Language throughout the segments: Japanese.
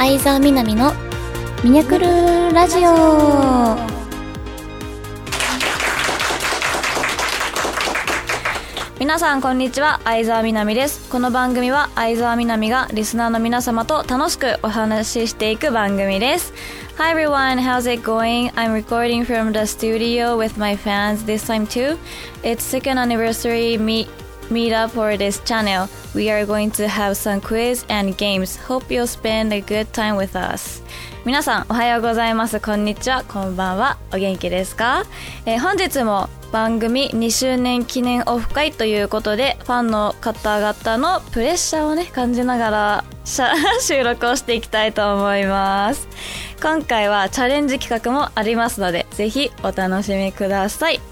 相沢みなみのミニャクルラジオ皆さんこんにちは相沢みなみですこの番組は相沢みなみがリスナーの皆様と楽しくお話ししていく番組です Hi everyone, how's it going? I'm recording from the studio with my fans this time too. It's second anniversary meet meetup for this channel. We are going to have some quiz and games. Hope you'll spend a good time with us. 皆さんおはようございますこんにちはこんばんはお元気ですか、えー本日も番組2周年記念オフ会ということでファンの方々のプレッシャーをね感じながら 収録をしていきたいと思います今回はチャレンジ企画もありますのでぜひお楽しみください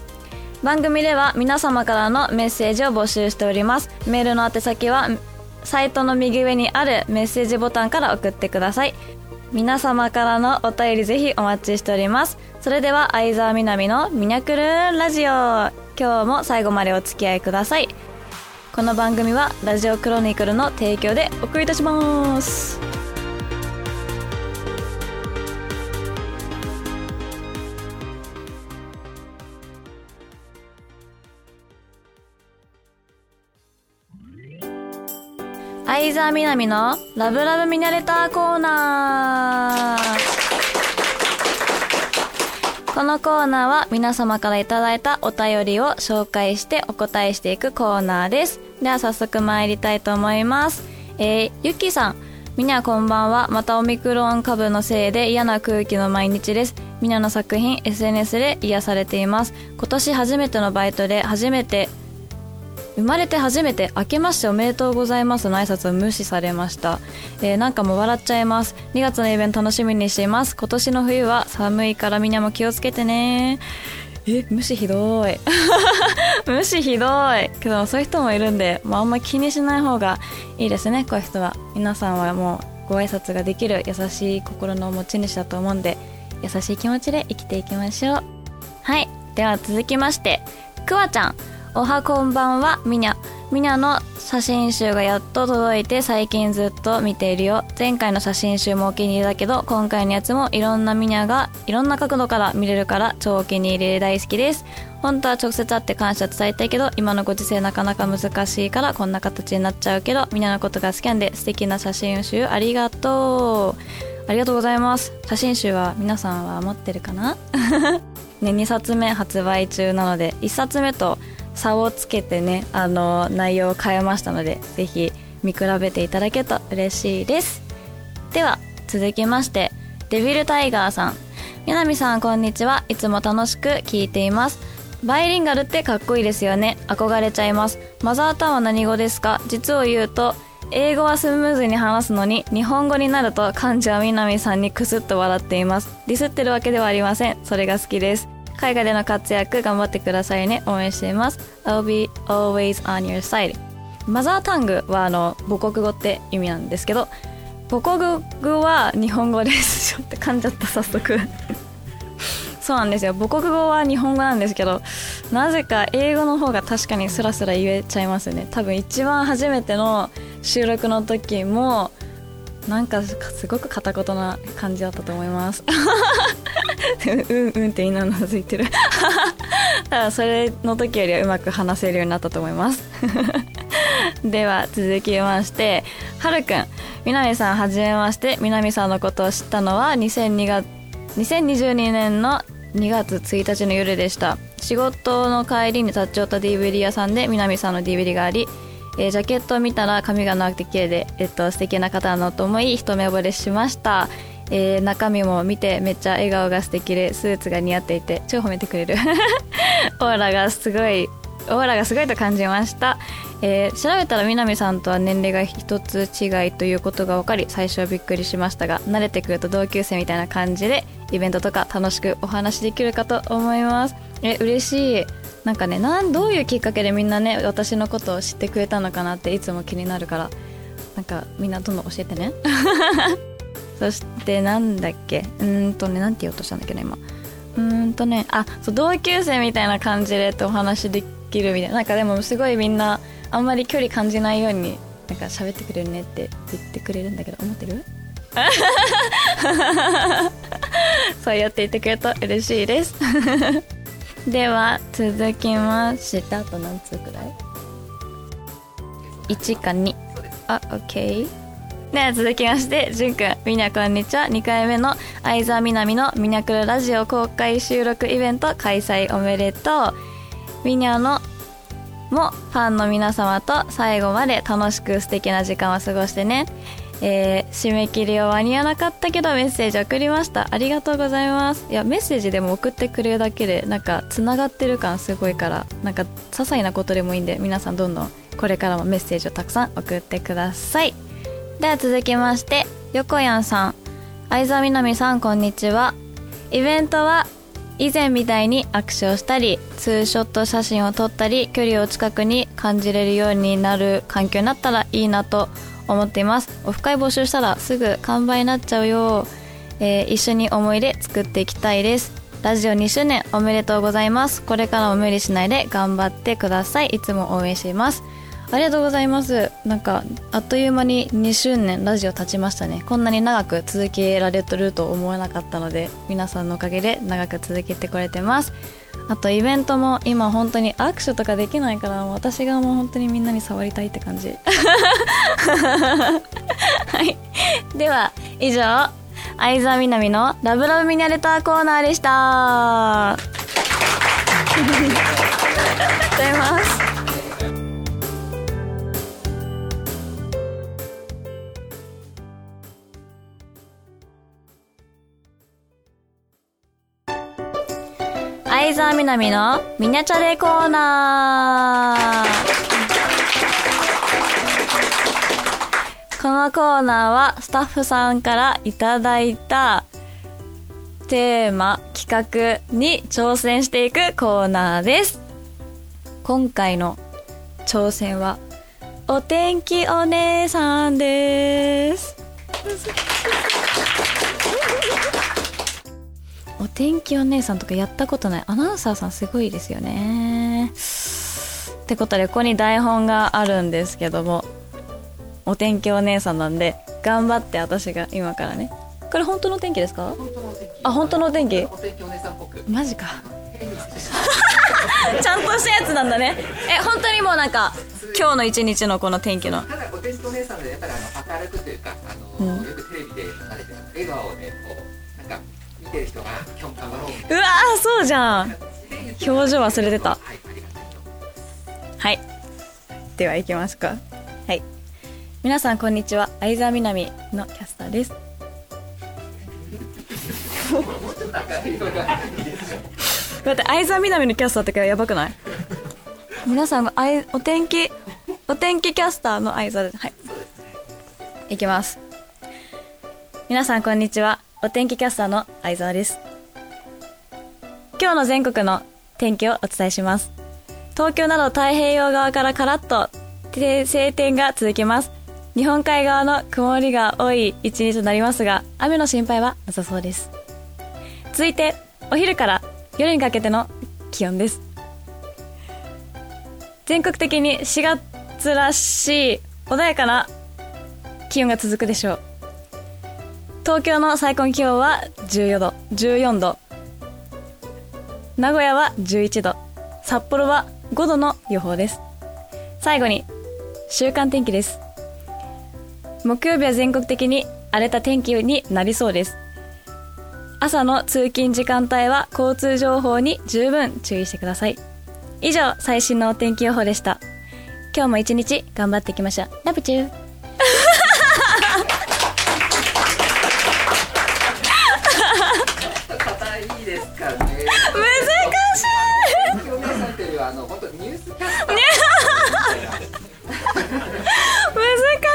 番組では皆様からのメッセージを募集しております。メールの宛先はサイトの右上にあるメッセージボタンから送ってください。皆様からのお便りぜひお待ちしております。それでは相沢みなみのミニャクルーンラジオ。今日も最後までお付き合いください。この番組はラジオクロニクルの提供でお送りいたします。相沢みなみのラブラブミニャレターコーナー。このコーナーは皆様からいただいたお便りを紹介してお答えしていくコーナーです。では早速参りたいと思います。えー、ゆきさん。みにゃこんばんは。またオミクロン株のせいで嫌な空気の毎日です。みにゃの作品 SNS で癒されています。今年初めてのバイトで初めて生まれて初めて明けましておめでとうございますの挨拶を無視されました、えーなんかもう笑っちゃいます。2月のイベント楽しみにしています。今年の冬は寒いからみんなも気をつけてね。え無視ひどい。無視ひどい。けどそういう人もいるんで、まあ、あんま気にしない方がいいですねこういう人は。皆さんはもうご挨拶ができる優しい心の持ち主だと思うんで優しい気持ちで生きていきましょう。はい。では続きましてくわちゃん。おはこんばんはみにゃみにゃの写真集がやっと届いて最近ずっと見ているよ。前回の写真集もお気に入りだけど今回のやつもいろんなみにゃがいろんな角度から見れるから超お気に入りで大好きです。本当は直接会って感謝伝えたいけど今のご時世なかなか難しいからこんな形になっちゃうけどみんなのことが好きなんで素敵な写真集ありがとう。ありがとうございます。写真集は皆さんは持ってるかな？ね、2冊目発売中なので1冊目と差をつけてねあの内容を変えましたのでぜひ見比べていただけると嬉しいです。では続きましてデビルタイガーさん。南さんこんにちは。いつも楽しく聞いています。バイリンガルってかっこいいですよね。憧れちゃいます。マザータウンは何語ですか？実を言うと英語はスムーズに話すのに日本語になると漢字は南さんにクスッと笑っています。ディスってるわけではありません。それが好きです。海外での活躍頑張ってくださいね。応援しています。I'll be always on your side. マザータングはあの母国語って意味なんですけど母国語は日本語です。ちょっと噛んじゃった早速。そうなんですよ。母国語は日本語なんですけどなぜか英語の方が確かにスラスラ言えちゃいますね。多分一番初めての収録の時もなんかすごく片言な感じだったと思います。うんうんってみんなうなずいてる。ただそれの時よりはうまく話せるようになったと思います。では続きましてはるくん。南さんはじめまして。南さんのことを知ったのは2002月2022年の2月1日の夜でした。仕事の帰りに立ち寄った DVD 屋さんで南さんの DVD がありえージャケットを見たら髪が長くて綺麗で、えっと、素敵な方なのと思い一目惚れしました、えー中身も見てめっちゃ笑顔が素敵でスーツが似合っていて超褒めてくれる。オーラがすごいオーラがすごいと感じました、えー調べたら南さんとは年齢が一つ違いということが分かり最初はびっくりしましたが慣れてくると同級生みたいな感じでイベントとか楽しくお話できるかと思います。え嬉しい。なんかねなんどういうきっかけでみんなね私のことを知ってくれたのかなっていつも気になるからなんかみんなどんどん教えてね。そしてなんだっけ？うんとねなんて言おうとしたんだっけど今。うんとねあそう同級生みたいな感じでってお話できるみたいな。なんかでもすごいみんなあんまり距離感じないようになんか喋ってくれるねって言ってくれるんだけど思ってる？そうやって言ってくれると嬉しいです。では続きましてあと何通くらい？1か2あオッケーでは続きましてじゅんくん。みんなこんにちは。2回目の相沢みなみのミニャクルラジオ公開収録イベント開催おめでとう。みにゃのもファンの皆様と最後まで楽しく素敵な時間を過ごしてねえー、締め切りは間に合わなかったけどメッセージ送りました。ありがとうございます。いやメッセージでも送ってくれるだけでなんかつながってる感すごいからなんか些細なことでもいいんで皆さんどんどんこれからもメッセージをたくさん送ってください。では続きまして横やんさん。相沢みなみさんこんにちは。イベントは以前みたいに握手をしたりツーショット写真を撮ったり距離を近くに感じれるようになる環境になったらいいなと思っています。オフ会募集したらすぐ完売になっちゃうよ、えー、一緒に思い出作っていきたいです。ラジオ2周年おめでとうございます。これからも無理しないで頑張ってください。いつも応援しています。ありがとうございます。なんかあっという間に2周年ラジオ経ちましたね。こんなに長く続けられてると思わなかったので皆さんのおかげで長く続けてこれてます。あとイベントも今本当に握手とかできないから私がもう本当にみんなに触りたいって感じ。はい。では以上相沢みなみのラブラブミニャレターコーナーでした。ありがとうございます。相沢みなみのミニチャレコーナー。このコーナーはスタッフさんからいただいたテーマ、企画に挑戦していくコーナーです。今回の挑戦はお天気お姉さんです。お天気お姉さんとかやったことない。アナウンサーさんすごいですよね。ってことでここに台本があるんですけども。お天気お姉さんなんで頑張って私が今からね。これ本当のお天気ですか？あ本当のお天気マジか。ちゃんとしたやつなんだね。え本当にもうなんか今日の一日のこの天気の。ただお天気お姉さんでやっぱりあの明るくというかあの、うん、よくテレビで流れてる笑顔をねこうてる人が今日頑張ろううわそうじゃん。表情忘れてた。はい。では行きますか。はい。皆さんこんにちは。相沢みなみのキャスターです。待って相沢みなみのキャスターってやばくない？皆さんのあいお天気お天気キャスターの相沢です。はい。いきます。皆さんこんにちは。お天気キャスターの相沢です。今日の全国の天気をお伝えします。東京など太平洋側からカラッと晴天が続きます。日本海側の曇りが多い一日となりますが、雨の心配はなさそうです。続いて、お昼から夜にかけての気温です。全国的に4月らしい穏やかな気温が続くでしょう。東京の最高気温は14度14度。名古屋は11度札幌は5度の予報です。最後に週間天気です。木曜日は全国的に荒れた天気になりそうです。朝の通勤時間帯は交通情報に十分注意してください。以上最新のお天気予報でした。今日も一日頑張っていきましょうラブチュー。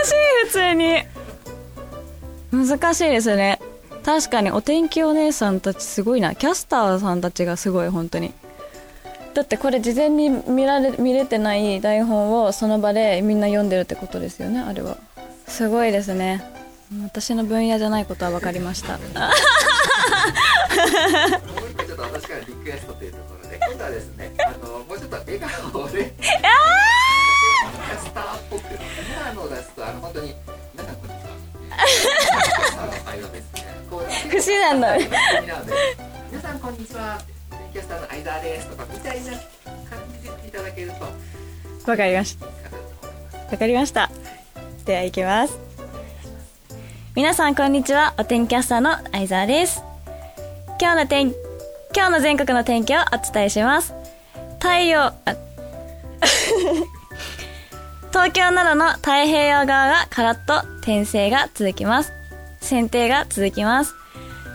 しい普通に。難しいですね。確かにお天気お姉さんたちすごいな。キャスターさんたちがすごい本当に。だってこれ事前に見られ見れてない台本をその場でみんな読んでるってことですよねあれは。すごいですね。私の分野じゃないことは分かりました。ちょっと私からリクエストというところで今度はですねあのもうちょっと笑顔で キャスターっぽく今の出すとあの本当に皆さんこんにちは虫なんだ。ねなので皆さんこんにちはキャスターの相沢ですとかみたいな感じでいただけるとわかりました。わかりましたでは行きます。皆さんこんにちは。お天気キャスターの相沢です。今日の天今日の全国の天気をお伝えします。太陽あ東京などの太平洋側がカラッと転生が続きます。剪定が続きます。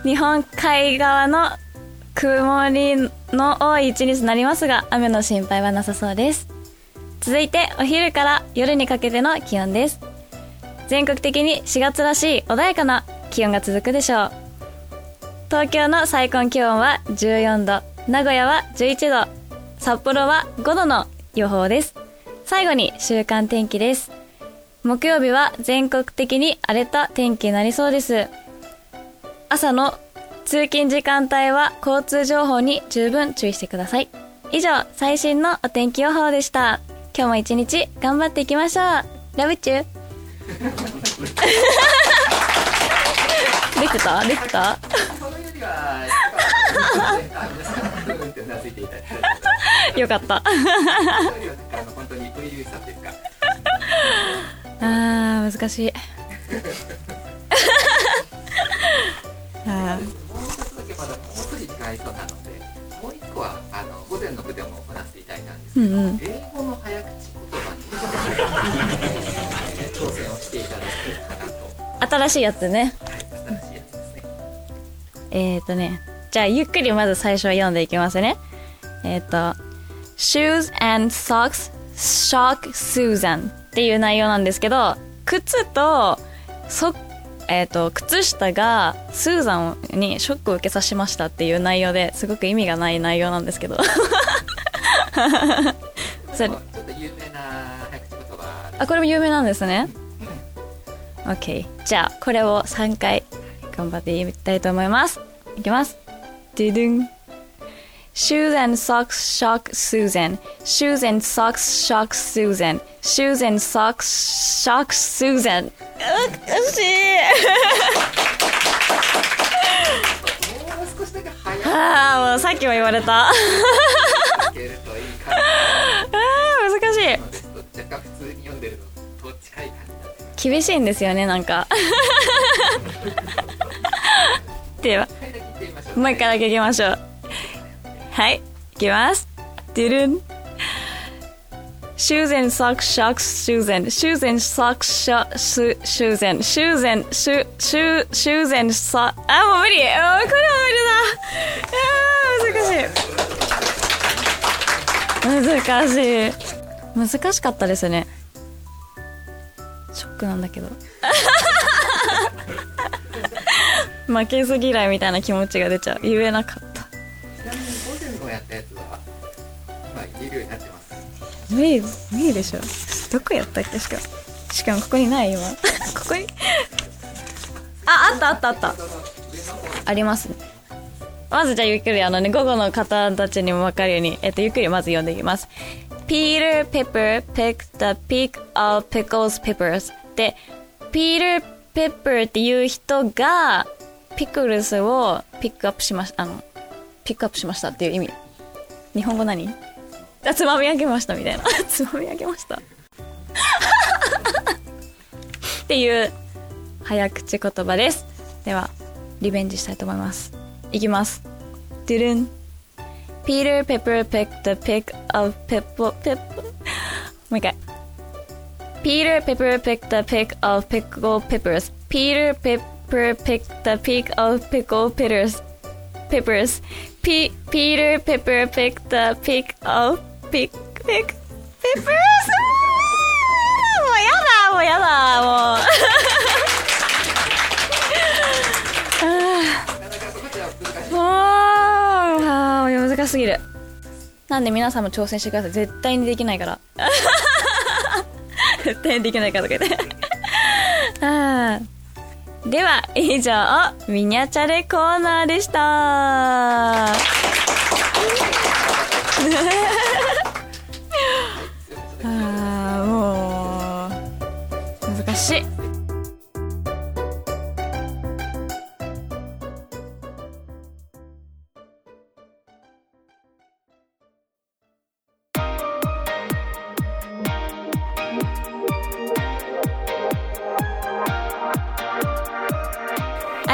日本海側の曇りの多い一日となりますが雨の心配はなさそうです。続いてお昼から夜にかけての気温です。全国的に4月らしい穏やかな気温が続くでしょう。東京の最高気温は14度名古屋は11度札幌は5度の予報です。最後に週間天気です。木曜日は全国的に荒れた天気になりそうです。朝の通勤時間帯は交通情報に十分注意してください。以上最新のお天気予報でした。今日も一日頑張っていきましょう。ラブチューできてた？でき てたよかった あー難しい。あもう一つだけまだもう少し時間ありそうなのでもう一個はあの午前の部でも行わせていただいたんですけど、うんうん。英語の早口言葉にえー挑戦をしていただけるかなと、ー新しいやつね。はい、新しいやつですね。えーとねじゃあゆっくりまず最初は読んでいきますね。えっ、と Shoes and Socks Shock Susan っていう内容なんですけど靴とそえー、と靴下がスーザンにショックを受けさせましたっていう内容ですごく意味がない内容なんですけど。それちょっと有名な早口言葉。あこれも有名なんですね。OK じゃあこれを3回頑張って言いたいと思います。いきます。ドゥドゥンシューゼン and socks shock Susan. Shoes and socks shock Susan. Shoes しい。ああ、もうさっきも言われた。ああ、難しい。厳しいんですよね、なんか。では、もう一回だけいきましょう。てます厳しいんですよね、なんか。では、一回だけ言ってみましょうもう一回だけいきましょう。はい、いきます。ドゥルン。Shoes and socks shock Su- Susan. Shoes and shoe shoe shoes and socks. あ、もう無理。これは無理だ。あー難しい。難しい。難しかったですね。ショックなんだけど。負けず嫌いみたいな気持ちが出ちゃう。言えなかった。無理無理でしょ。どこやったっけ？しかしかもここにない今。ここに？ああったあったあった。ありますね。まずじゃあゆっくりあのね午後の方たちにも分かるように、えっと、ゆっくりまず読んでいきます。Peter Pepper picked the pick of pickles peppers で Peter Pepper っていう人がピクルスをピックアップしましたあのピックアップしましたっていう意味。日本語何？あつまみ上げましたみたいなつまみ上げましたっていう早口言葉ですではリベンジしたいと思いますいきますドゥルン Peter Pepper picked the pick of pepper pepper もう一回 Peter Pepper picked the pick of pickle peppers Peter Pepper picked the pick of pickle peppers peppers P Peter Pepper picked the pick of pick pick peppers もうやだもう。やだもう。なかなかそこじゃ難しいもう難しすぎるなんで皆さんも挑戦してください絶対にできないから絶対にできないからとか言ってでは以上ミニャチャレコーナーでした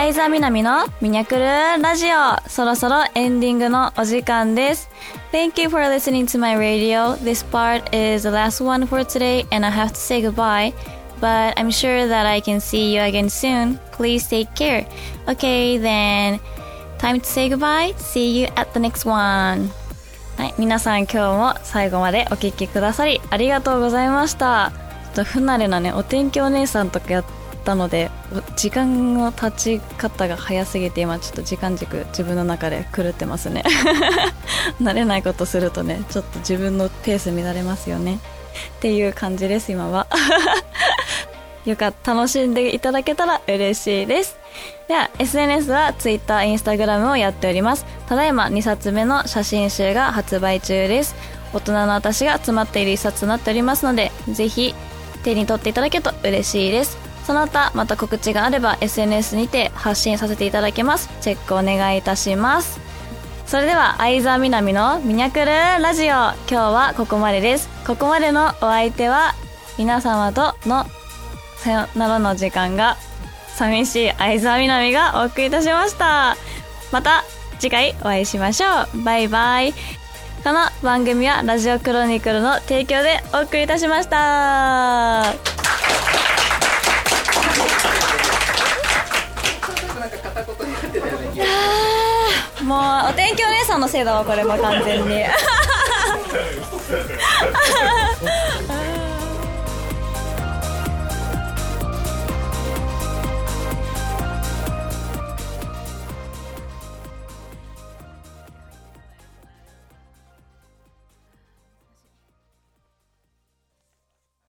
相沢みなみのミニャクルラジオそろそろエンディングのお時間です Thank you for listening to my radio This part is the last one for today and I have to say goodbye But I'm sure that I can see you again soon Please take care Okay then Time to say goodbye See you at the next one はい、皆さん今日も最後までお聞きくださりありがとうございましたちょっと不慣れなねお天気お姉さんとかやってたので時間の経ち方が早すぎて今ちょっと時間軸自分の中で狂ってますね。慣れないことするとねちょっと自分のペース乱れますよね。っていう感じです今は。よかった。楽しんでいただけたら嬉しいです。では SNS は Twitter、Instagram をやっております。ただいま2冊目の写真集が発売中です。大人の私が詰まっている一冊となっておりますのでぜひ手に取っていただけると嬉しいです。その他また告知があれば SNS にて発信させていただきます。チェックお願いいたします。それでは相沢みなみのミニャクルラジオ。今日はここまでです。ここまでのお相手は皆様とのさよならの時間が寂しい相沢みなみがお送りいたしました。また次回お会いしましょう。バイバイ。この番組はラジオクロニクルの提供でお送りいたしましたなんか片言になってたよねもうお天気お姉さんのせいだわこれも完全に。